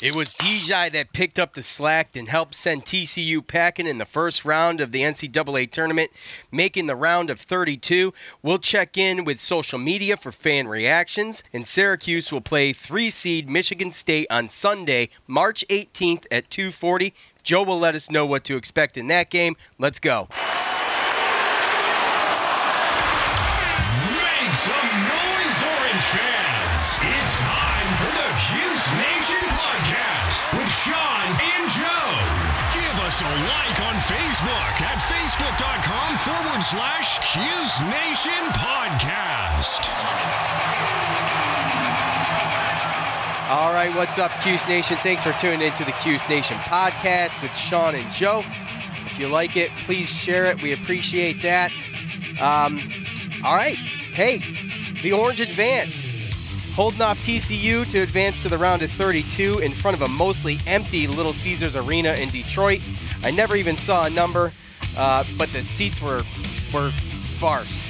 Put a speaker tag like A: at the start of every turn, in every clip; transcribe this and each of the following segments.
A: It was DJ that picked up the slack and helped send TCU packing in the first round of the NCAA tournament, making the round of 32. We'll check in with social media for fan reactions, and Syracuse will play three seed Michigan State on Sunday, March 18th at 2:40. Joe will let us know what to expect in that game. Let's go.
B: Make some noise, Orange fans! facebook.com forward slash Cuse Nation podcast.
A: All right, what's up, Cuse Nation? Thanks for tuning into the Cuse Nation podcast with Sean and Joe. If you like it, please share it. We appreciate that. Um, all right, hey, the Orange advance. Holding off TCU to advance to the round of 32 in front of a mostly empty Little Caesars Arena in Detroit. I never even saw a number, uh, but the seats were were sparse.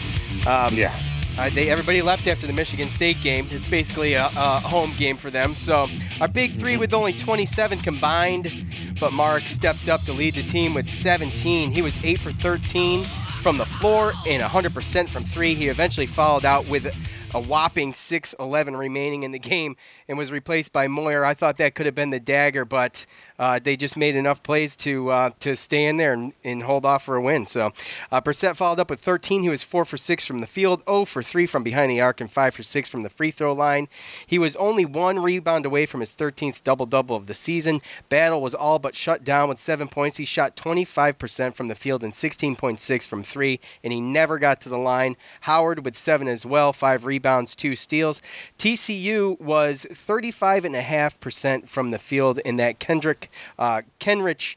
A: Um,
C: Yeah.
A: uh, they everybody left after the Michigan State game. It's basically a, a home game for them. So our big three with only 27 combined, but Mark stepped up to lead the team with 17. He was eight for 13 from the floor and 100% from three. He eventually followed out with a whopping 6-11 remaining in the game and was replaced by Moyer. I thought that could have been the dagger, but uh, they just made enough plays to uh, to stay in there and, and hold off for a win. So uh, Brissett followed up with 13. He was 4 for 6 from the field, 0 for 3 from behind the arc, and 5 for 6 from the free throw line. He was only one rebound away from his 13th double double of the season. Battle was all but shut down with 7 points. He shot 25% from the field and 16.6 from 3, and he never got to the line. Howard with 7 as well, 5 rebounds, 2 steals. TCU was 35.5% from the field in that Kendrick uh, Kenrich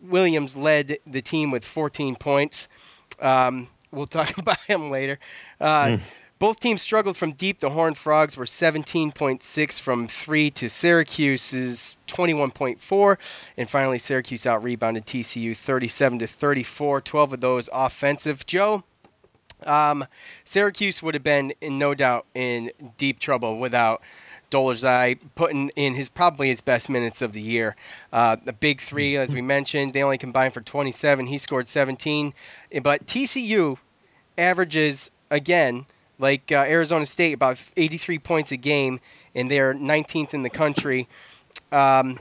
A: Williams led the team with 14 points. Um, we'll talk about him later. Uh, Both teams struggled from deep. The Horned Frogs were 17.6 from three to Syracuse's 21.4, and finally Syracuse out rebounded TCU 37 to 34. 12 of those offensive. Joe, um, Syracuse would have been in no doubt in deep trouble without Dolezaj putting in his probably his best minutes of the year. Uh, the big three, as we mentioned, they only combined for 27. He scored 17, but TCU averages again like uh, Arizona State about 83 points a game, and they're 19th in the country. Um,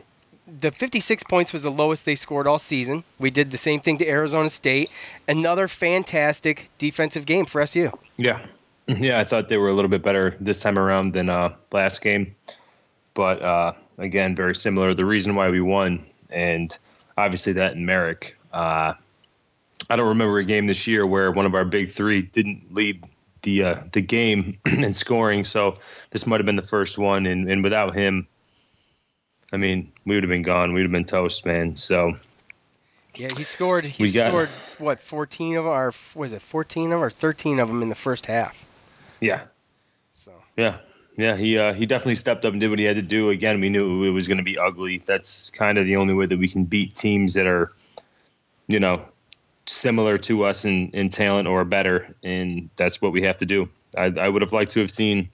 A: the 56 points was the lowest they scored all season. We did the same thing to Arizona State. Another fantastic defensive game for SU.
C: Yeah. Yeah, I thought they were a little bit better this time around than uh, last game. But uh, again, very similar. The reason why we won, and obviously that in Marek. Uh, I don't remember a game this year where one of our big three didn't lead the uh, the game in scoring. So this might have been the first one, and, and without him, I mean, we would have been gone. We would have been toast, man. So
A: Yeah, he scored. He
C: We got-
A: what 14 of our was it 14 of them or 13 of them in the first half.
C: Yeah,
A: So
C: Yeah, yeah, he uh, he definitely stepped up and did what he had to do. Again, we knew it was going to be ugly. That's kind of the only way that we can beat teams that are, you know, similar to us in, in talent or better, and that's what we have to do. I, I would have liked to have seen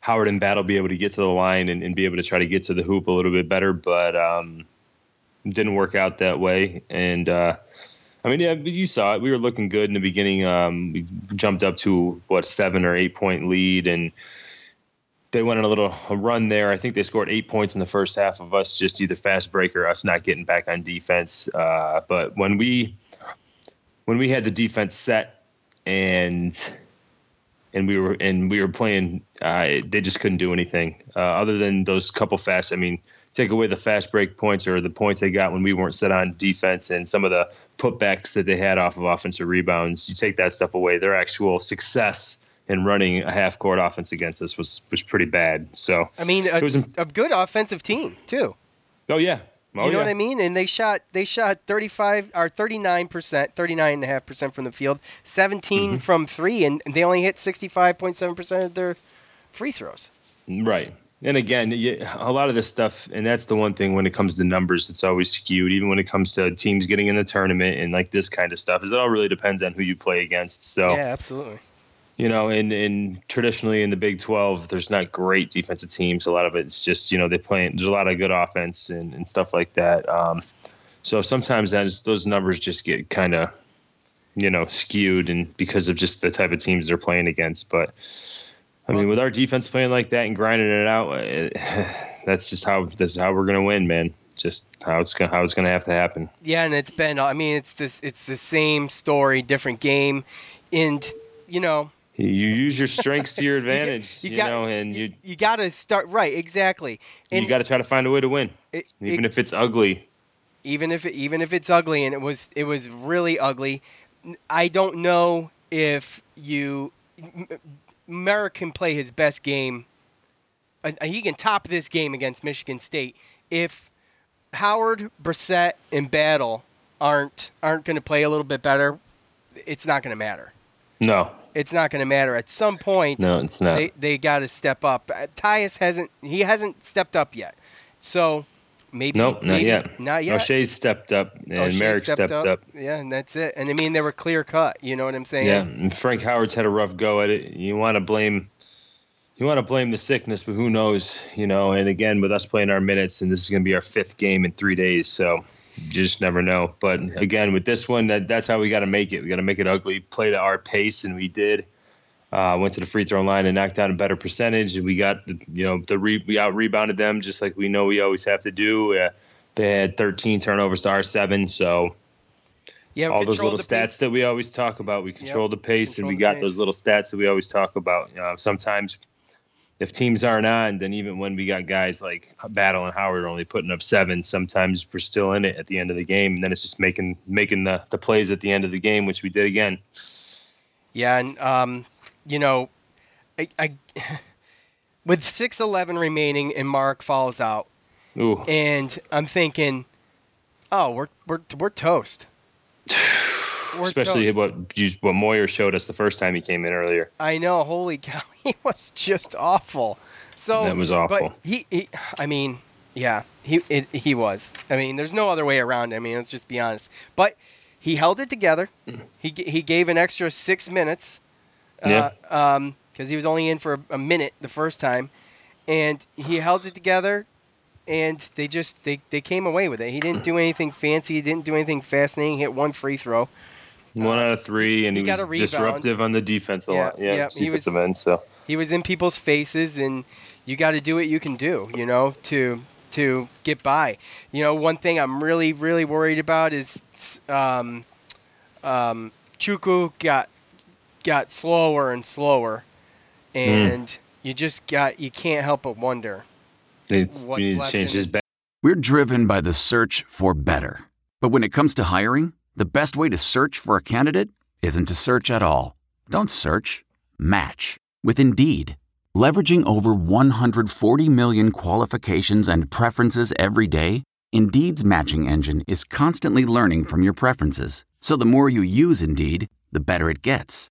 C: Howard and Battle be able to get to the line and, and be able to try to get to the hoop a little bit better, but um, didn't work out that way. And uh, I mean, yeah, you saw it. We were looking good in the beginning. Um, we jumped up to what seven or eight point lead, and they went on a little run there. I think they scored eight points in the first half of us just either fast break or us not getting back on defense. Uh, but when we when we had the defense set and and we were and we were playing, uh, they just couldn't do anything uh, other than those couple fast. I mean, take away the fast break points or the points they got when we weren't set on defense and some of the putbacks that they had off of offensive rebounds. You take that stuff away, their actual success in running a half court offense against us was was pretty bad. So
A: I mean, a, was, a good offensive team too.
C: Oh yeah. Oh,
A: you know
C: yeah.
A: what I mean? And they shot they shot 35 or 39%, 39.5% from the field, 17 mm-hmm. from 3 and they only hit 65.7% of their free throws.
C: Right. And again, a lot of this stuff, and that's the one thing when it comes to numbers, it's always skewed. Even when it comes to teams getting in the tournament and like this kind of stuff, is it all really depends on who you play against. So
A: yeah, absolutely
C: you know, and, and traditionally in the Big 12, there's not great defensive teams. A lot of it's just, you know, they play, there's a lot of good offense and, and stuff like that. Um, so sometimes that's, those numbers just get kind of, you know, skewed and because of just the type of teams they're playing against. But I mean, with our defense playing like that and grinding it out, it, that's just how, that's how we're going to win, man just how it's gonna how it's gonna have to happen.
A: Yeah, and it's been I mean it's this it's the same story, different game, and you know
C: you use your strengths to your advantage, you, you, you got, know, and you
A: you got to start right exactly.
C: And you got to try to find a way to win, it, even it, if it's ugly.
A: Even if even if it's ugly, and it was it was really ugly. I don't know if you Marek can play his best game. He can top this game against Michigan State if Howard, Brissett, and Battle aren't aren't going to play a little bit better. It's not going to matter.
C: No,
A: it's not going to matter. At some point,
C: no, it's not.
A: They they got to step up. Tyus hasn't he hasn't stepped up yet. So maybe
C: nope,
A: not maybe,
C: yet.
A: Not yet.
C: Oshae's stepped up oh, and Oshae Marek stepped, stepped up. up.
A: Yeah, and that's it. And I mean, they were clear cut. You know what I'm saying?
C: Yeah, and Frank Howard's had a rough go at it. You want to blame. You want to blame the sickness, but who knows? You know, and again, with us playing our minutes, and this is going to be our fifth game in three days, so you just never know. But again, with this one, that, that's how we got to make it. We got to make it ugly, play to our pace, and we did. Uh, went to the free throw line and knocked down a better percentage. We got, you know, the re- we out rebounded them just like we know we always have to do. Uh, they had 13 turnovers to our seven, so
A: yeah,
C: all those little stats pace. that we always talk about. We control yep. the pace, control and we got pace. those little stats that we always talk about. You know, sometimes if teams aren't on, then even when we got guys like Battle and Howard only putting up seven, sometimes we're still in it at the end of the game, and then it's just making making the the plays at the end of the game, which we did again.
A: Yeah, and um, you know, I, I with six eleven remaining and Mark falls out,
C: Ooh.
A: and I'm thinking, oh, we're we're we're toast.
C: We're Especially toast. what you, what Moyer showed us the first time he came in earlier.
A: I know, holy cow, he was just awful. So
C: that was awful.
A: But he, he I mean, yeah, he it, he was. I mean, there's no other way around. It. I mean, let's just be honest. But he held it together. Mm. He he gave an extra six minutes
C: yeah.
A: Uh, um, because he was only in for a, minute the first time, and he held it together, and they just they, they came away with it. He didn't do anything fancy. He didn't do anything fascinating. He hit one free throw.
C: One uh, out of three, and he, he was disruptive on the defense a yeah, lot. Yeah, yeah he was. End, so
A: he was in people's faces, and you got to do what you can do, you know, to to get by. You know, one thing I'm really really worried about is um, um, Chukwu got got slower and slower, hmm. and mm. you just got you can't help but wonder.
C: It's, what's you change his back.
D: We're driven by the search for better, but when it comes to hiring, the best way to search for a candidate isn't to search at all. Don't search. Match with Indeed. Leveraging over 140 million qualifications and preferences every day, Indeed's matching engine is constantly learning from your preferences. So the more you use Indeed, the better it gets.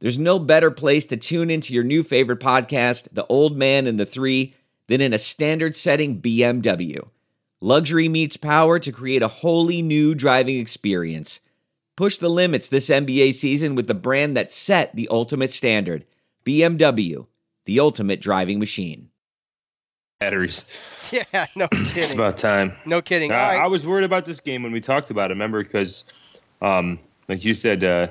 E: there's no better place to tune into your new favorite podcast, The Old Man and the Three, than in a standard setting BMW. Luxury meets power to create a wholly new driving experience. Push the limits this NBA season with the brand that set the ultimate standard BMW, the ultimate driving machine.
C: Batteries.
A: Yeah, no kidding.
C: It's about time.
A: No kidding.
C: Uh,
A: All right.
C: I was worried about this game when we talked about it. Remember, because, um, like you said, uh,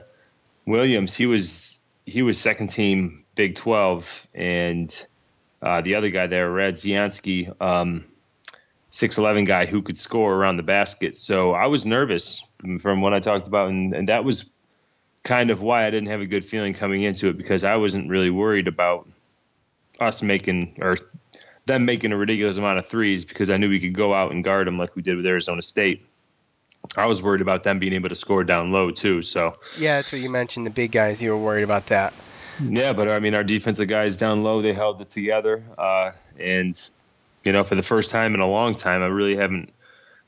C: Williams, he was he was second team Big Twelve, and uh, the other guy there, Brodziansky, um, six eleven guy who could score around the basket. So I was nervous from what I talked about, and, and that was kind of why I didn't have a good feeling coming into it because I wasn't really worried about us making or them making a ridiculous amount of threes because I knew we could go out and guard them like we did with Arizona State. I was worried about them being able to score down low too. So
A: yeah, that's what you mentioned. The big guys, you were worried about that.
C: yeah, but I mean, our defensive guys down low, they held it together, uh, and you know, for the first time in a long time, I really haven't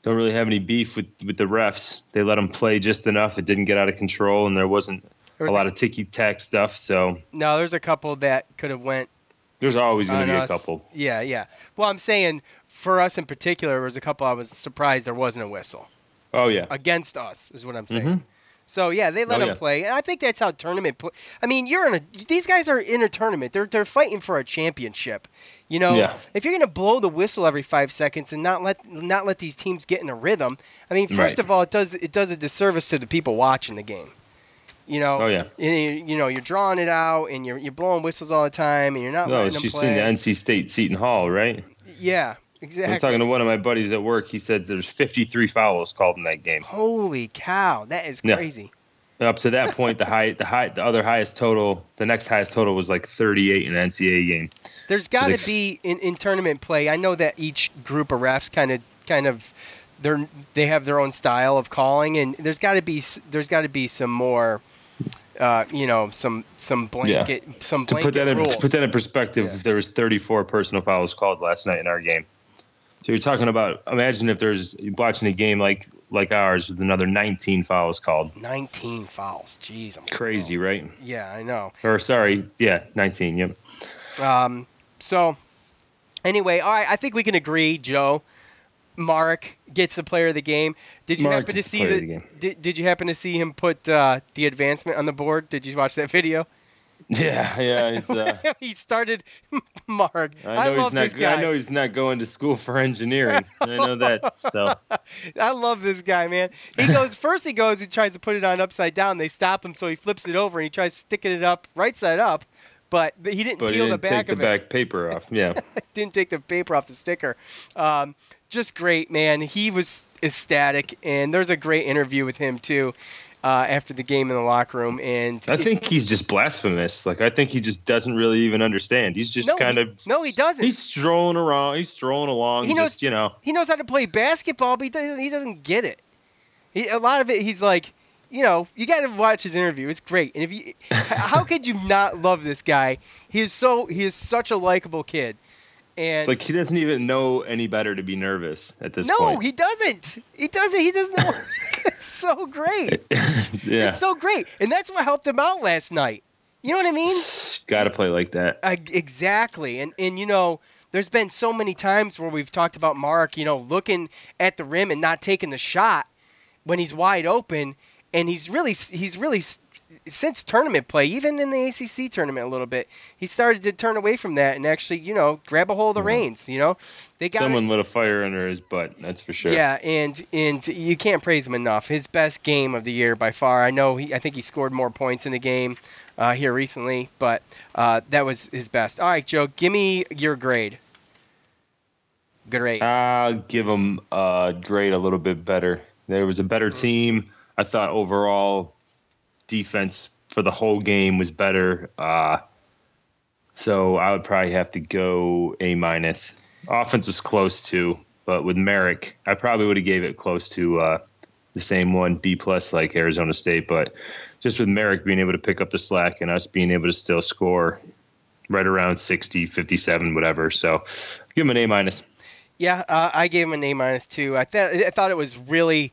C: don't really have any beef with with the refs. They let them play just enough. It didn't get out of control, and there wasn't
A: There was
C: a
A: a-
C: lot of ticky tack stuff. So
A: No, there's a couple that could have went
C: there's always going to be a couple.
A: Yeah, yeah. Well, I'm saying for us in particular, there was a couple I was surprised there wasn't a whistle
C: Oh yeah,
A: against us. Is what I'm saying.
C: Mhm.
A: So yeah, they let
C: Oh,
A: them
C: yeah.
A: play, and I think that's how tournament. Play. I mean, you're in a. These guys are in a tournament. They're they're fighting for a championship. You know,
C: Yeah.
A: if you're going to blow the whistle every five seconds and not let not let these teams get in a rhythm, I mean, first
C: Right.
A: of all, it does it does a disservice to the people watching the game. You know,
C: Oh, yeah.
A: and you, know you're drawing it out and you're you're blowing whistles all the time and you're not
C: no,
A: letting them
C: she's
A: play.
C: seen the NC State Seton Hall, right?
A: yeah,
C: I
A: exactly.
C: was talking to one of my buddies at work. He said there's 53 fouls called in that game.
A: Holy cow, that is
C: Yeah.
A: crazy.
C: And up to that point, the high, the high, the other highest total, the next highest total was like 38 in an NCAA game.
A: There's got to
C: like-
A: be in, in tournament play. I know that each group of refs kind of kind of they're they have their own style of calling, and there's got to be there's got to be some more, uh, you know, some some blanket some
C: To put that in,
A: rules.
C: to put that in perspective, there was 34 personal fouls called last night in our game. So you're talking about imagine if there's watching a game like like ours with another 19 fouls called.
A: 19 fouls. Jeez, I'm
C: Crazy, right?
A: Yeah, I know.
C: Or sorry, yeah, 19. Yep.
A: Um, so, anyway, all right, I think we can agree, Joe. Mark gets the player of the game. Did you
C: Mark
A: happen to see the?
C: the.
A: Did, did you happen to see him put uh, the advancement on the board? Did you watch that video?
C: Yeah, yeah. He's, uh,
A: he started Mark.
C: I
A: I, love
C: he's not.
A: this guy.
C: I know he's not going to school for engineering. I know that. So
A: I love this guy, man. He goes first. He goes. He tries to put it on upside down. They stop him, so he flips it over and he tries sticking it up right side up. But he didn't
C: but he
A: peel
C: didn't
A: the back
C: take the
A: it.
C: back paper off. Yeah.
A: didn't take the paper off the sticker. Um, just great, man. He was ecstatic, and there's a great interview with him too uh, after the game in the locker room. And
C: I think he's just blasphemous. Like I think he just doesn't really even understand. He's just
A: No,
C: kind
A: he-
C: of
A: no, he doesn't.
C: He's strolling around. He's strolling along.
A: He knows-
C: just you know.
A: he knows how to play basketball, but he doesn't, he doesn't get it. He, a lot of it, he's like, you know, you got to watch his interview. It's great. And if you, how could you not love this guy? He is so, he is such a likable kid. And
C: It's like he doesn't even know any better to be nervous at this
A: no,
C: point.
A: No, he doesn't. He doesn't. He doesn't. know. it's so great.
C: yeah,
A: It's so great, and that's what helped him out last night. You know what I mean?
C: got to play like that.
A: Uh, exactly. And and you know, there's been so many times where we've talked about Mark, you know, looking at the rim and not taking the shot when he's wide open, and he's really he's really since tournament play, even in the ACC tournament a little bit, he started to turn away from that and actually, you know, grab a hold of the reins. You know, they got it-
C: Someone lit a fire under his butt. That's for sure.
A: yeah, and and you can't praise him enough. His best game of the year by far. I know he. I think he scored more points in the game uh, here recently, but uh, that was his best. All right, Joe, give me your grade. Great.
C: I'll give him a grade a little bit better. There was a better team. I thought overall defense for the whole game was better. Uh, So I would probably have to go A minus. Offense was close to, but with Marek, I probably would have gave it close to uh, the same one B plus like Arizona State. But just with Marek being able to pick up the slack and us being able to still score right around 60, 57, whatever. So give him an A minus.
A: Yeah, uh, I gave him an A minus too. I thought I thought it was really.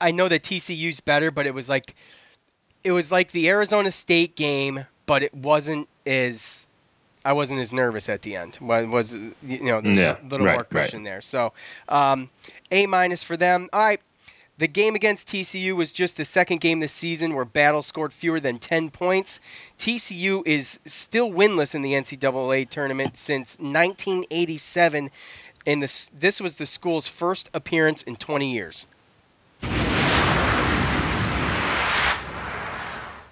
A: I know that TCU's better, but it was like, it was like the Arizona State game, but it wasn't as. I wasn't as nervous at the end. Was you know
C: yeah,
A: a little
C: right,
A: more cushion
C: right.
A: there. So, um, A minus for them. All right. The game against TCU was just the second game this season where Battle scored fewer than 10 points. TCU is still winless in the NCAA tournament since 1987, and this, this was the school's first appearance in 20 years.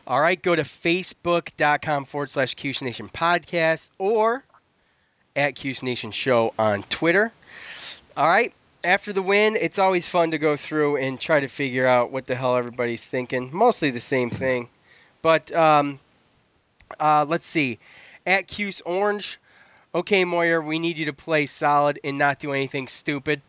A: All right, go to facebook.com forward slash Cuse Nation podcast or at Cuse Nation Show on Twitter. All right, after the win, it's always fun to go through and try to figure out what the hell everybody's thinking. Mostly the same thing. But um, uh, let's see. At Cuse Orange, okay, Moyer, we need you to play solid and not do anything stupid.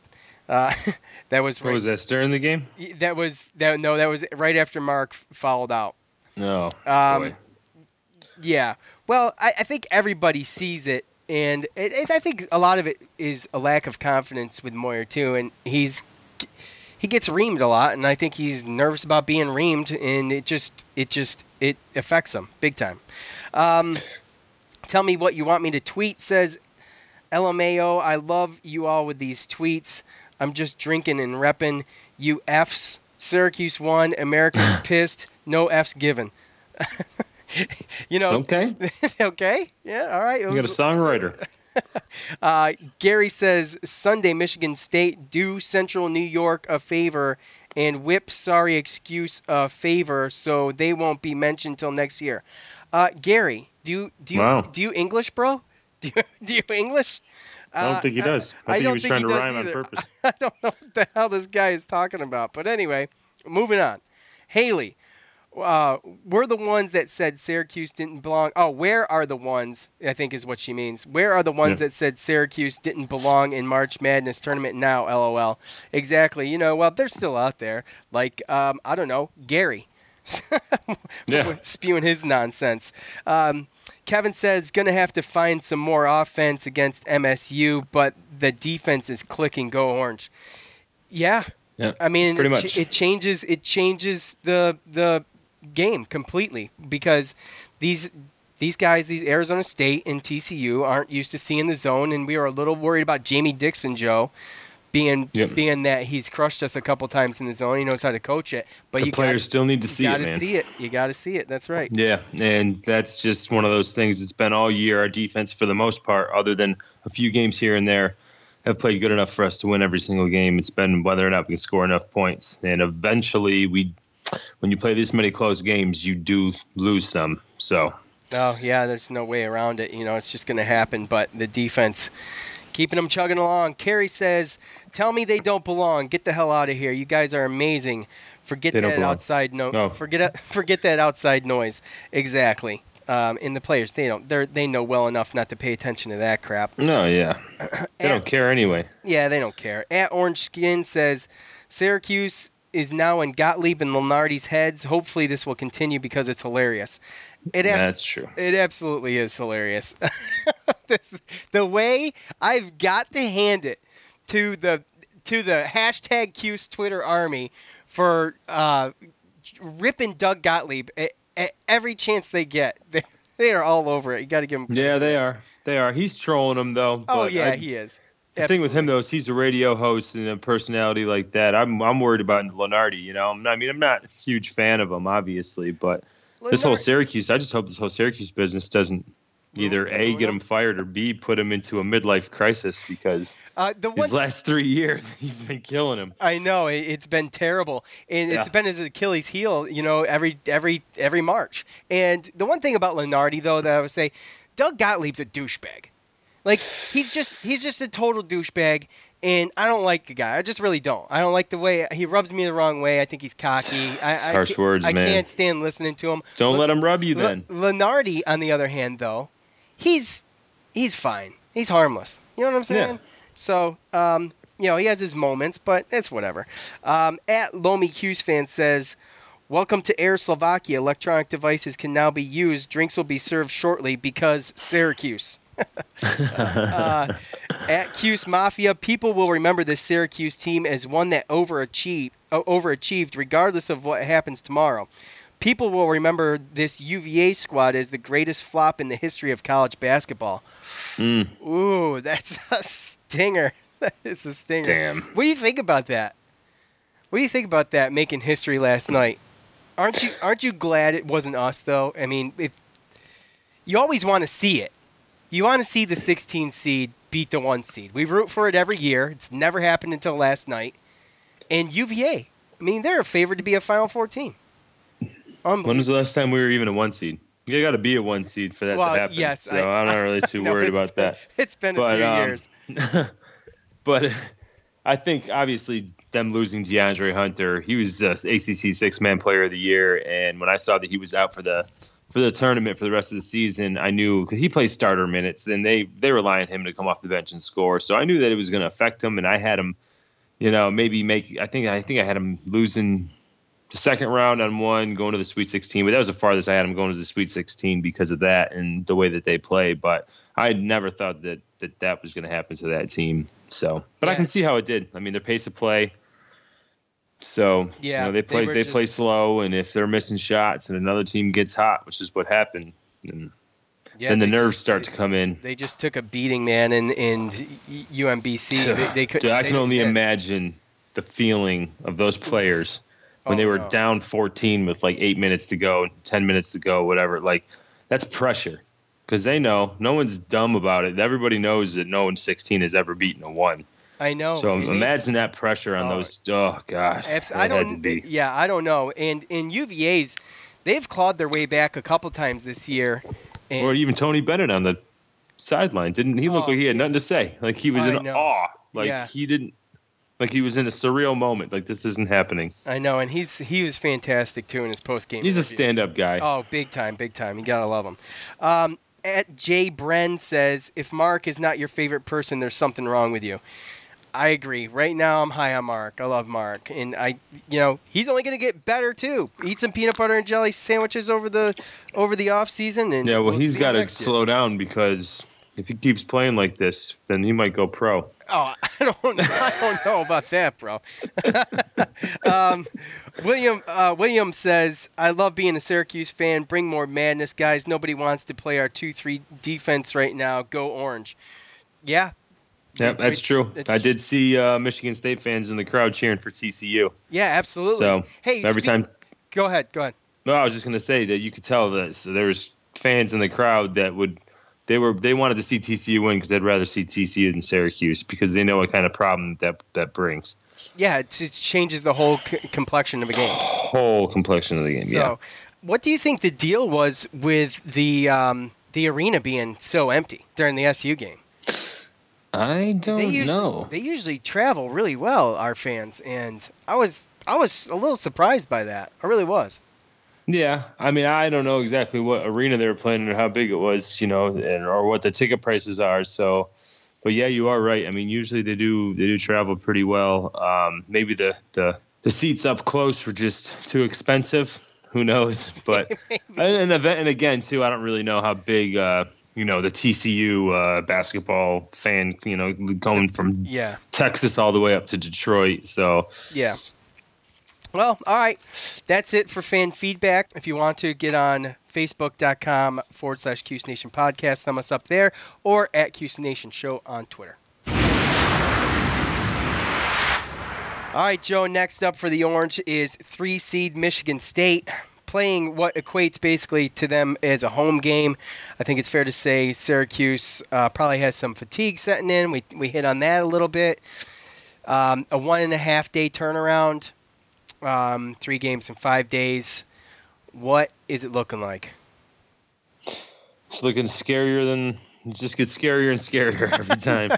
A: Uh, that was
C: What was that? During the game?
A: that was that no that was right after Mark f- fouled out.
C: No.
A: Um. Yeah. Well, I, I think everybody sees it, and it, I think a lot of it is a lack of confidence with Moyer too, and he's he gets reamed a lot, and I think he's nervous about being reamed, and it just it just it affects him big time. Um, tell me what you want me to tweet. Says LMAO, I love you all with these tweets. I'm just drinking and repping. You Fs. Syracuse won. America's pissed. No Fs given. you know.
C: Okay.
A: okay. Yeah. All right. It
C: You got a songwriter.
A: uh, Gary says Sunday, Michigan State do Central New York a favor and whip sorry excuse a favor, so they won't be mentioned till next year. Uh, Gary, do you do you,
C: Wow.
A: do you English, bro? Do you, do you English?
C: I don't
A: Uh,
C: think he does. I,
A: I
C: think he was trying
A: he
C: to rhyme on purpose.
A: I don't know what the hell this guy is talking about. But anyway, moving on. Haley, uh, we're the ones that said Syracuse didn't belong. Oh, where are the ones? I think is what she means. Where are the ones
C: Yeah.
A: that said Syracuse didn't belong in March Madness tournament now? LOL. Exactly. You know, well, they're still out there. Like, um, I don't know, Gary.
C: Yeah.
A: spewing his nonsense. Um, Kevin says gonna have to find some more offense against MSU, but the defense is clicking. Go Orange. Yeah,
C: Yeah.
A: I mean, it, ch- it changes. It changes the the game completely because these these guys, these Arizona State and TCU, aren't used to seeing the zone, and we are a little worried about Jamie Dixon, Joe, being
C: Yep.
A: being that he's crushed us a couple times in the zone. He knows how to coach it, but
C: the
A: you
C: players
A: got,
C: still need to
A: you
C: see
A: got
C: it,
A: to
C: man.
A: see it. You got to see it. That's right.
C: Yeah, and that's just one of those things. It's been all year. Our defense, for the most part, other than a few games here and there, have played good enough for us to win every single game. It's been whether or not we can score enough points. And eventually, we, when you play this many close games, you do lose some. So
A: Oh yeah, there's no way around it. You know, it's just going to happen. But the defense keeping them chugging along. Kerry says, "Tell me they don't belong. Get the hell out of here. You guys are amazing. Forget
C: They
A: that outside no.
C: Oh.
A: Forget forget that outside noise. Exactly. Um, and the players, they don't. They they know well enough not to pay attention to that crap.
C: no, yeah, they don't care anyway.
A: Yeah, they don't care. At Orange Skin says Syracuse is now in Gottlieb and Lunardi's heads. Hopefully, this will continue because it's hilarious. It abs-
C: That's true.
A: It absolutely is hilarious. this, the way I've got to hand it to the to the hashtag Cuse Twitter army for uh, ripping Doug Gottlieb at, at every chance they get. They, they are all over it. You got to give them.
C: Yeah, they are. They are. He's trolling them though.
A: Oh yeah,
C: I-
A: he is.
C: The thing with him though is he's a radio host and a personality like that. I'm I'm worried about Lunardi. You know, I'm not, I mean I'm not a huge fan of him, obviously, but this whole Syracuse, I just hope this whole Syracuse business doesn't either a get him fired or b put him into a midlife crisis because
A: Uh, the one
C: his last three years he's been killing him.
A: I know it, it's been terrible, and it's
C: Yeah.
A: been his Achilles heel. You know, every every every March. And the one thing about Lunardi, though, that I would say, Doug Gottlieb's a douchebag. Like he's just he's just a total douchebag, and I don't like the guy. I just really don't. I don't like the way he rubs me the wrong way. I think he's cocky. I, I
C: harsh
A: can't-
C: words,
A: I
C: man.
A: can't stand listening to him.
C: Don't
A: Le-
C: let him rub you
A: Le-
C: then.
A: Lunardi, on the other hand, though, he's he's fine. He's harmless. You know what I'm saying?
C: Yeah.
A: So, um, you know, he has his moments, but it's whatever. Um, at Lomi Hughes fan says, "Welcome to Air Slovakia. Electronic devices can now be used. Drinks will be served shortly because Syracuse." Uh, at Cuse Mafia, people will remember this Syracuse team as one that overachieved, overachieved regardless of what happens tomorrow. People will remember this UVA squad as the greatest flop in the history of college basketball.
C: Mm.
A: Ooh, that's a stinger. It's a stinger.
C: Damn.
A: What do you think about that? What do you think about that making history last night? Aren't you aren't you glad it wasn't us though? I mean, if you always want to see it. You want to see the 16 seed beat the 1 seed. We root for it every year. It's never happened until last night. And UVA, I mean, they're a favorite to be a Final Four team.
C: When was the last time we were even a one seed? You got to be a one seed for that
A: Well,
C: to happen.
A: yes,
C: so
A: I-
C: I'm not really too
A: No,
C: worried about
A: been-
C: that.
A: It's been a few
C: um,
A: years.
C: But I think obviously them losing DeAndre Hunter, he was the ACC six man player of the year, and when I saw that he was out for the for the tournament for the rest of the season, I knew because he plays starter minutes, and they they rely on him to come off the bench and score. So I knew that it was going to affect him, and I had him, you know, maybe make. I think I think I had him losing the second round on one, going to the Sweet 16, but that was the farthest I had him going to the Sweet 16 because of that and the way that they play. But I had never thought that that, that was going to happen to that team. So, but I can see how it did. I mean, their pace of play. So
A: Yeah,
C: you know, they
A: they
C: play
A: were
C: they, play slow, and if they're missing shots and another team gets hot, which is what happened, then,
A: Yeah,
C: then the nerves
A: just-
C: start to come in.
A: They just took a beating, man, in in UMBC. They, they could.
C: Dude, I can only
A: miss.
C: imagine the feeling of those players when
A: Oh,
C: they were
A: no.
C: down 14 with like eight minutes to go, 10 minutes to go, whatever. Like that's pressure because they know no one's dumb about it. Everybody knows that no one 16 has ever beaten a one.
A: I know.
C: so
A: and
C: imagine that pressure on
A: Oh.
C: those. Oh God,
A: Abs- I don't. Yeah, I don't know. And in UVA's, they've clawed their way back a couple times this year. And
C: Or even Tony Bennett on the sideline. Didn't he look
A: Oh,
C: like he had nothing to say? Like he was
A: I
C: in
A: know.
C: awe. Like
A: Yeah.
C: he didn't. Like he was in a surreal moment. Like this isn't happening.
A: I know, and he's he was fantastic too in his post game.
C: He's a stand-up guy.
A: Oh, big time, big time. You gotta love him. Um, at Jay Bren says, if Mark is not your favorite person, there's something wrong with you. I agree. Right now, I'm high on Mark. I love Mark, and I, you know, he's only gonna get better too. Eat some peanut butter and jelly sandwiches over the over the off season, and
C: Yeah, well,
A: we'll
C: he's got to
A: next year.
C: slow down because if he keeps playing like this, then he might go pro.
A: Oh, I don't, I don't know about that, bro. um, William uh, William says, "I love being a Syracuse fan. Bring more madness, guys. Nobody wants to play our two-three defense right now. Go Orange." Yeah,
C: Yeah, that's true. I did see uh, Michigan State fans in the crowd cheering for TCU.
A: yeah, absolutely.
C: So
A: hey,
C: every
A: speak-
C: time,
A: Go ahead. Go ahead.
C: no, I was just gonna say that you could tell that so there was fans in the crowd that would they were they wanted to see TCU win because they'd rather see TCU than Syracuse because they know what kind of problem that that brings.
A: Yeah, it, it changes the whole c- complexion of a game.
C: Whole complexion of the game.
A: So,
C: yeah.
A: what do you think the deal was with the um, the arena being so empty during the SU game?
C: I don't
A: they usually,
C: know.
A: They usually travel really well, our fans, and I was I was a little surprised by that. I really was.
C: Yeah, I mean, I don't know exactly what arena they were playing or how big it was, you know, and or what the ticket prices are. So, but yeah, you are right. I mean, usually they do they do travel pretty well. Um, maybe the the the seats up close were just too expensive. Who knows? But and, and, event, and again, too, I don't really know how big. Uh, you know the TCU uh, basketball fan, you know, going from
A: Yeah.
C: Texas all the way up to Detroit. So
A: Yeah. Well, all right. That's it for fan feedback. If you want to get on facebook.com forward slash Cuse Nation podcast, thumb us up there, or at Cuse Nation Show on Twitter. All right, Joe, next up for the Orange is three seed Michigan State. Playing what equates basically to them as a home game. I think it's fair to say Syracuse uh, probably has some fatigue setting in. We, we hit on that a little bit. Um, a one and a half day turnaround, um, three games in five days. What is it looking like?
C: it's looking scarier than it just gets scarier and scarier every time.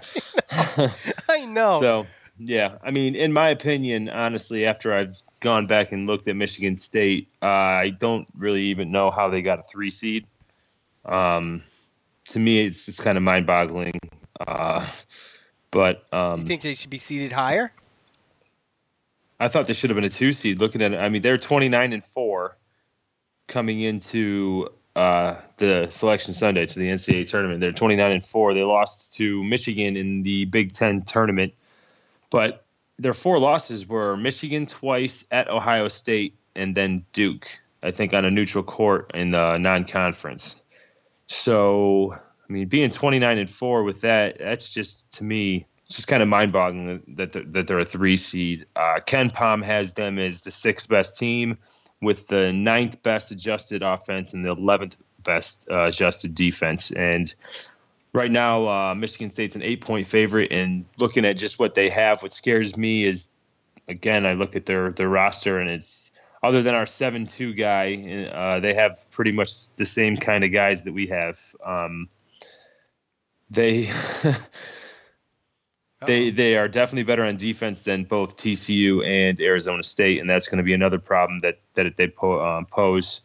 A: I know.
C: So yeah, I mean, in my opinion, honestly, after I've gone back and looked at Michigan State, uh, I don't really even know how they got a three seed. Um, to me, it's it's kind of mind boggling. Uh, but um,
A: you think they should be seated higher?
C: I thought they should have been a two seed. Looking at it, I mean, they're 29 and four coming into uh, the Selection Sunday to the NCAA tournament. They're 29 and four. They lost to Michigan in the Big Ten tournament, but their four losses were Michigan twice at Ohio State and then Duke. I think on a neutral court in the non-conference. So, I mean, being 29 and four with that, that's just to me, it's just kind of mind-boggling that they're, that they're a three seed. Uh, Palm has them as the sixth best team with the ninth best adjusted offense and the 11th best uh, adjusted defense. And right now, uh, Michigan State's an eight-point favorite. And looking at just what they have, what scares me is, again, I look at their their roster and it's other than our seven-two guy, uh, they have pretty much the same kind of guys that we have. Um, they they they are definitely better on defense than both TCU and Arizona State, and that's going to be another problem that that they po- um, pose.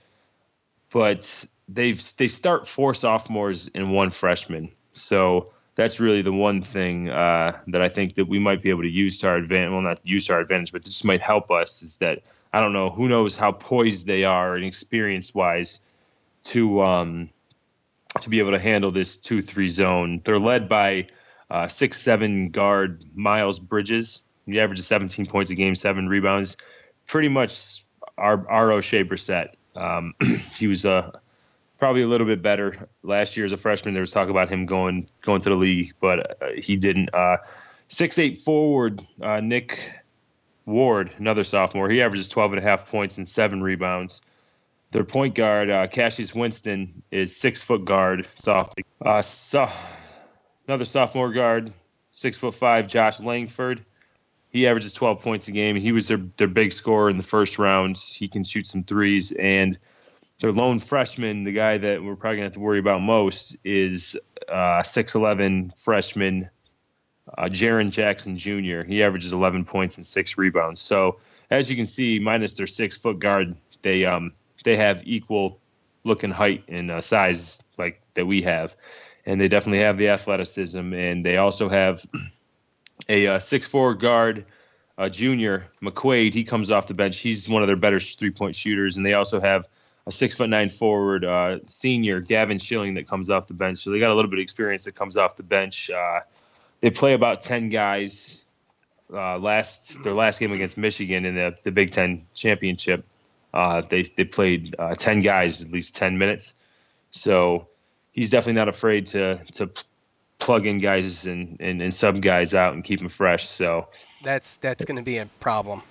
C: But they've they start four sophomores and one freshman, so that's really the one thing uh, that I think that we might be able to use to our advantage. Well, not use to our advantage, but this might help us. Is that I don't know who knows how poised they are and experience wise to um, to be able to handle this two three zone. They're led by uh, six seven guard Miles Bridges. He averages 17 points a game, seven rebounds. Pretty much our our Oshae Brissett. Um, he was uh, probably a little bit better last year as a freshman. There was talk about him going going to the league, but uh, he didn't. Uh, six eight forward uh, Nick Ward, another sophomore. He averages 12 and a half points and seven rebounds. Their point guard, uh, Cassius Winston, is six foot guard, soft. Uh, so, another sophomore guard, six foot five, Josh Langford. He averages 12 points a game. He was their, their big scorer in the first round. He can shoot some threes. And their lone freshman, the guy that we're probably going to have to worry about most, is uh, 6'11 freshman uh, Jaren Jackson Jr. He averages 11 points and six rebounds. So as you can see, minus their six foot guard, they um they have equal looking height and uh, size like that we have, and they definitely have the athleticism. And they also have a uh, six four guard. Uh, junior McQuaid, he comes off the bench. He's one of their better three point shooters, and they also have a six foot nine forward uh, senior Gavin Schilling that comes off the bench. So they got a little bit of experience that comes off the bench. Uh, they play about ten guys. Uh, last their last game against Michigan in the, the Big Ten championship, uh, they they played uh, ten guys at least ten minutes. So he's definitely not afraid to to plug in guys and, and, and sub guys out and keep them fresh. So
A: that's that's going to be a problem.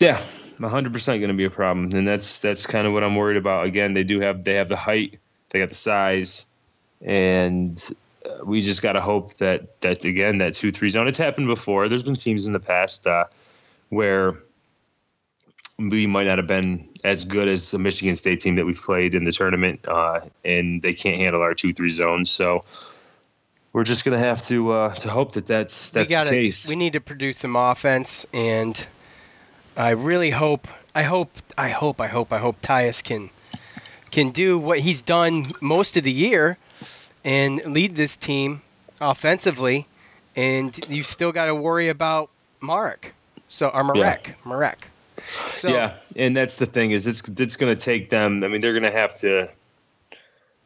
C: Yeah, 100 percent going to be a problem, and that's that's kind of what I'm worried about. Again, they do have they have the height, they got the size, and uh, we just got to hope that that again that two three zone. It's happened before. There's been teams in the past uh, where we might not have been as good as a Michigan State team that we played in the tournament, uh, and they can't handle our two three zones. So we're just gonna have to uh, to hope that that's that's
A: gotta,
C: the case.
A: We need to produce some offense, and I really hope, I hope, I hope, I hope, I hope Tyus can can do what he's done most of the year and lead this team offensively, and you still got to worry about Marek. So or Marek, yeah. Marek. So,
C: yeah, and that's the thing is it's it's going to take them. I mean, they're going to have to.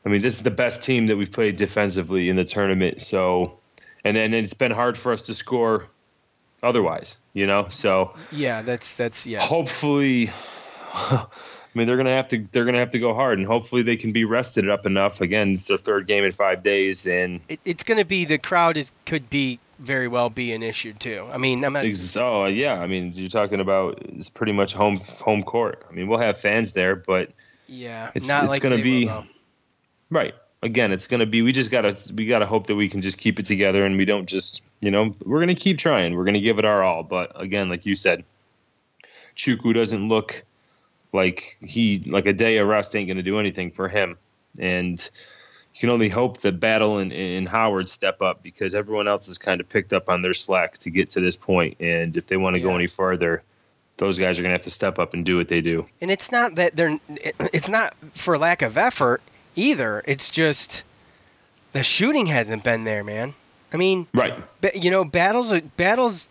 C: I mean, this is the best team that we've played defensively in the tournament. So, and then it's been hard for us to score otherwise, you know. So
A: yeah, that's that's yeah.
C: Hopefully, I mean, they're gonna have to they're gonna have to go hard, and hopefully they can be rested up enough. Again, it's their third game in five days, and
A: it, it's gonna be the crowd is could be very well be an issue too. I mean, I'm not.
C: Oh yeah, I mean, you're talking about it's pretty much home home court. I mean, we'll have fans there, but
A: yeah,
C: it's it's
A: like
C: gonna be
A: will,
C: right. Again, it's gonna be. We just gotta we gotta hope that we can just keep it together, and we don't just you know we're gonna keep trying. We're gonna give it our all, but again, like you said, Chukwu doesn't look like he like a day of rest ain't going to do anything for him, and you can only hope that Battle and, and Howard step up because everyone else has kind of picked up on their slack to get to this point. point, and if they want to yeah. go any further, those guys are going to have to step up and do what they do.
A: And it's not that they're it's not for lack of effort either. It's just the shooting hasn't been there, man. I mean,
C: right?
A: But, You know, battles are battles.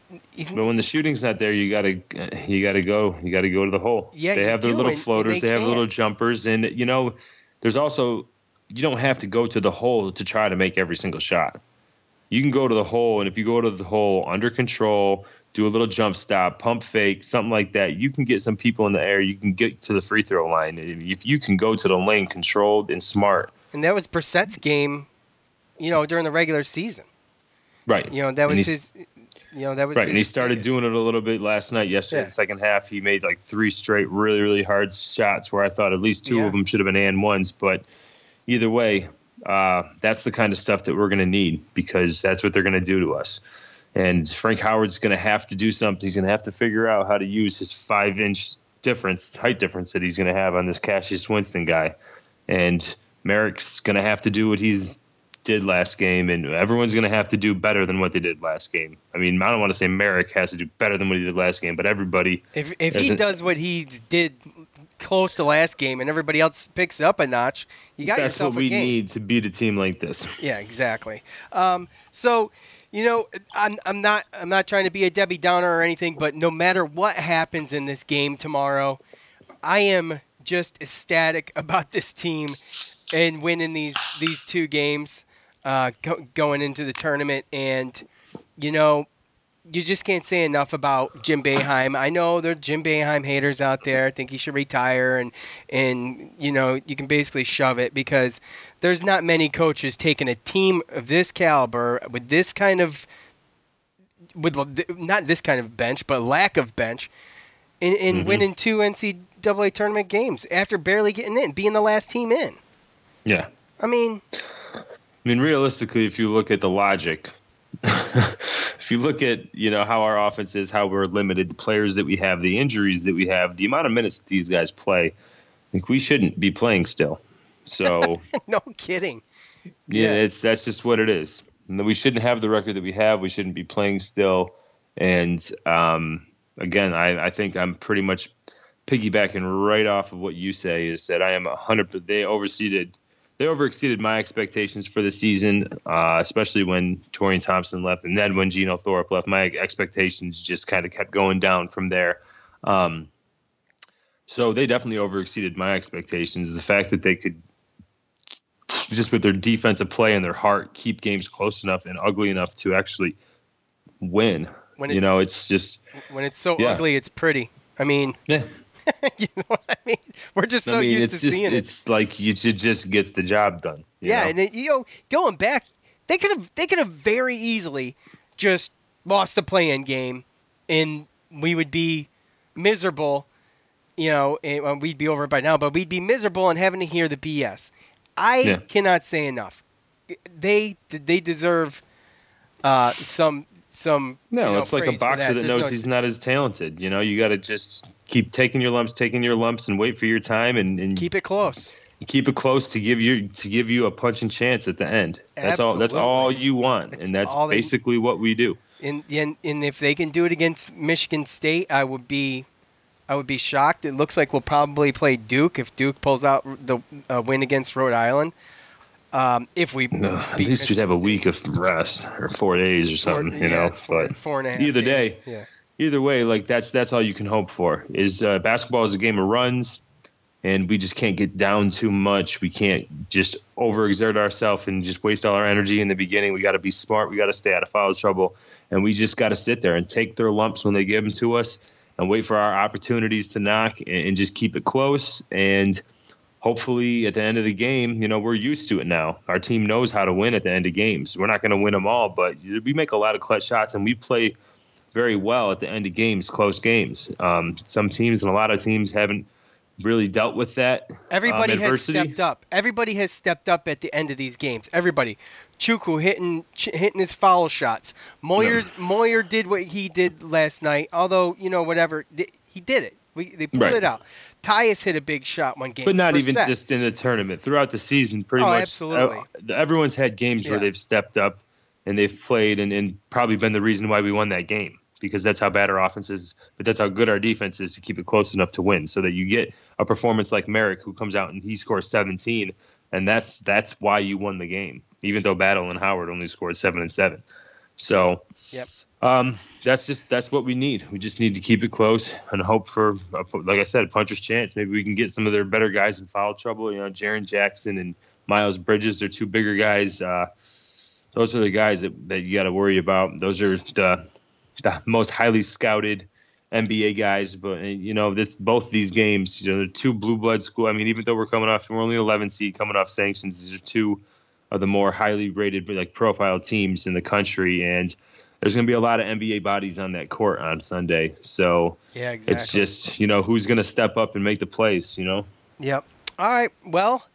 C: But when the shooting's not there, you gotta uh, you gotta go. You gotta go to the hole.
A: Yeah,
C: they have their
A: do,
C: little floaters.
A: they
C: they have little jumpers, and you know, there's also you don't have to go to the hole to try to make every single shot. You can go to the hole, and if you go to the hole under control, do a little jump stop, pump fake, something like that, you can get some people in the air. You can get to the free throw line. If you can go to the lane controlled and smart,
A: And that was Brissett's game, you know, during the regular season.
C: right?
A: You know, that was his. You know, that was
C: Right, and he started doing it a little bit last night. Yesterday,
A: Yeah.
C: in the second half, he made like three straight really, really hard shots where I thought at least two
A: Yeah.
C: of them should have been and ones. But either way, uh, that's the kind of stuff that we're going to need because that's what they're going to do to us. And Frank Howard's going to have to do something. He's going to have to figure out how to use his five inch difference, height difference that he's going to have on this Cassius Winston guy. And Marek's going to have to do what he's did last game, and everyone's going to have to do better than what they did last game. I mean, I don't want to say Merrick has to do better than what he did last game, but everybody.
A: If if he does what he did close to last game, and everybody else picks it up a notch, you got
C: that's
A: yourself
C: what we
A: a game.
C: need to beat a team like this.
A: Yeah, exactly. Um, so, you know, I'm I'm not I'm not trying to be a Debbie Downer or anything, but no matter what happens in this game tomorrow, I am just ecstatic about this team and winning these these two games, uh, go, going into the tournament, and you know. You just can't say enough about Jim Boeheim. I know there are Jim Boeheim haters out there. I think he should retire, and and you know you can basically shove it because there's not many coaches taking a team of this caliber with this kind of with not this kind of bench, but lack of bench, and, and
C: Mhm.
A: winning two NCAA tournament games after barely getting in, being the last team in.
C: Yeah.
A: I mean,
C: I mean, realistically, if you look at the logic, if you look at you know how our offense is, how we're limited, the players that we have, the injuries that we have, the amount of minutes that these guys play, I think we shouldn't be playing still. So
A: no kidding.
C: yeah, it's that's just what it is. We shouldn't have the record that we have. We shouldn't be playing still. And um, again, I, I think I'm pretty much piggybacking right off of what you say is that I am a hundred. They overseeded, they overexceeded my expectations for the season, uh, especially when Taurean Thompson left, and then when Geno Thorpe left. My expectations just kind of kept going down from there. Um, so they definitely overexceeded my expectations. The fact that they could just with their defensive play and their heart keep games close enough and ugly enough to actually win.
A: When
C: you know, it's just
A: When it's so
C: Yeah.
A: ugly, it's pretty. I mean,
C: yeah.
A: you know what I mean? We're just so
C: I mean,
A: used to
C: just
A: seeing it.
C: it's like you should just get the job done. you
A: Yeah,
C: know?
A: and it, you know, going back, they could have they could have very easily just lost the play-in game, and we would be miserable. You know, and, we'd be over it by now, but we'd be miserable and having to hear the BS. I
C: Yeah.
A: cannot say enough. They they deserve uh, some some.
C: No,
A: you know,
C: it's like a boxer that,
A: There's
C: knows
A: no-
C: he's not as talented. You know, you got to just keep taking your lumps, taking your lumps, and wait for your time, and, and
A: keep it close.
C: keep it close to give you to give you a punching chance at the end. That's all. That's all you want, and that's
A: all they-
C: basically what we do.
A: And, and and if they can do it against Michigan State, I would be, I would be shocked. It looks like we'll probably play Duke if Duke pulls out the uh, win against Rhode Island. Um, if we
C: No, at least you'd
A: Michigan
C: have a week of rest or four days or something, you
A: yeah,
C: know.
A: four-
C: but
A: four and a half
C: either
A: days,
C: day,
A: yeah.
C: either way, like that's that's all you can hope for. Is uh, basketball is a game of runs, and we just can't get down too much. We can't just overexert ourselves and just waste all our energy in the beginning. We got to be smart. We got to stay out of foul trouble, and we just got to sit there and take their lumps when they give them to us, and wait for our opportunities to knock, and, and just keep it close and hopefully at the end of the game, you know, we're used to it now. Our team knows how to win at the end of games. We're not going to win them all, but we make a lot of clutch shots and we play very well at the end of games, close games. Um, some teams and a lot of teams haven't really dealt with that.
A: Everybody
C: um,
A: has stepped up. Everybody has stepped up at the end of these games. Everybody. Chukwu hitting ch- hitting his foul shots. Moyer Moyer did what he did last night. Although you know whatever he did it. We they pulled
C: Right.
A: it out. Tyus hit a big shot one game,
C: But not even
A: Brissett.
C: just in the tournament. Throughout the season, pretty
A: Oh,
C: much.
A: absolutely.
C: uh, everyone's had games
A: Yeah.
C: where they've stepped up and they've played and, and probably been the reason why we won that game because that's how bad our offense is, but that's how good our defense is to keep it close enough to win. So that you get a performance like Marek, who comes out and he scores 17, and that's that's why you won the game. Even though Battle and Howard only scored seven and seven, so
A: yep.
C: Um, that's just that's what we need. We just need to keep it close and hope for, like I said, a puncher's chance. Maybe we can get some of their better guys in foul trouble. You know, Jaren Jackson and Miles Bridges. They're two bigger guys. Uh, those are the guys that, that you got to worry about. Those are the the most highly scouted NBA guys. But you know, this both these games, you know, they're two blue blood school. I mean, even though we're coming off, we're only 11 seed coming off sanctions. These are two of the more highly rated, like profile teams in the country, and there's going to be a lot of NBA bodies on that court on Sunday. So
A: yeah, exactly.
C: it's just you know who's going to step up and make the plays. You know.
A: Yep. All right. Well,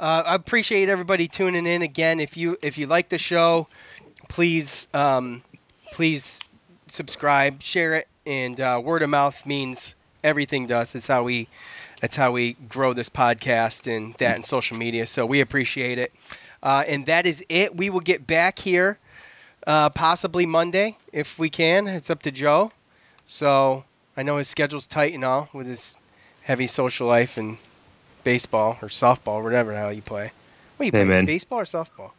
A: uh, I appreciate everybody tuning in again. If you if you like the show, please um, please subscribe, share it, and uh, word of mouth means everything to us. It's how we that's how we grow this podcast and that and social media. So we appreciate it. Uh, and that is it. We will get back here uh, possibly Monday if we can. It's up to Joe. So I know his schedule's tight and all with his heavy social life and baseball or softball, whatever the hell you play. What are you
C: hey,
A: playing?
C: Man.
A: Baseball or softball?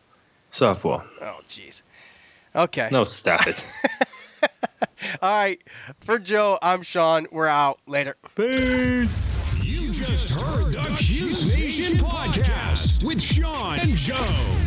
C: Softball.
A: Oh, jeez. Okay.
C: No, stop it.
A: all right. For Joe, I'm Sean. We're out. Later.
C: Peace.
B: You just heard the Cuse Nation podcast with Sean and Joe.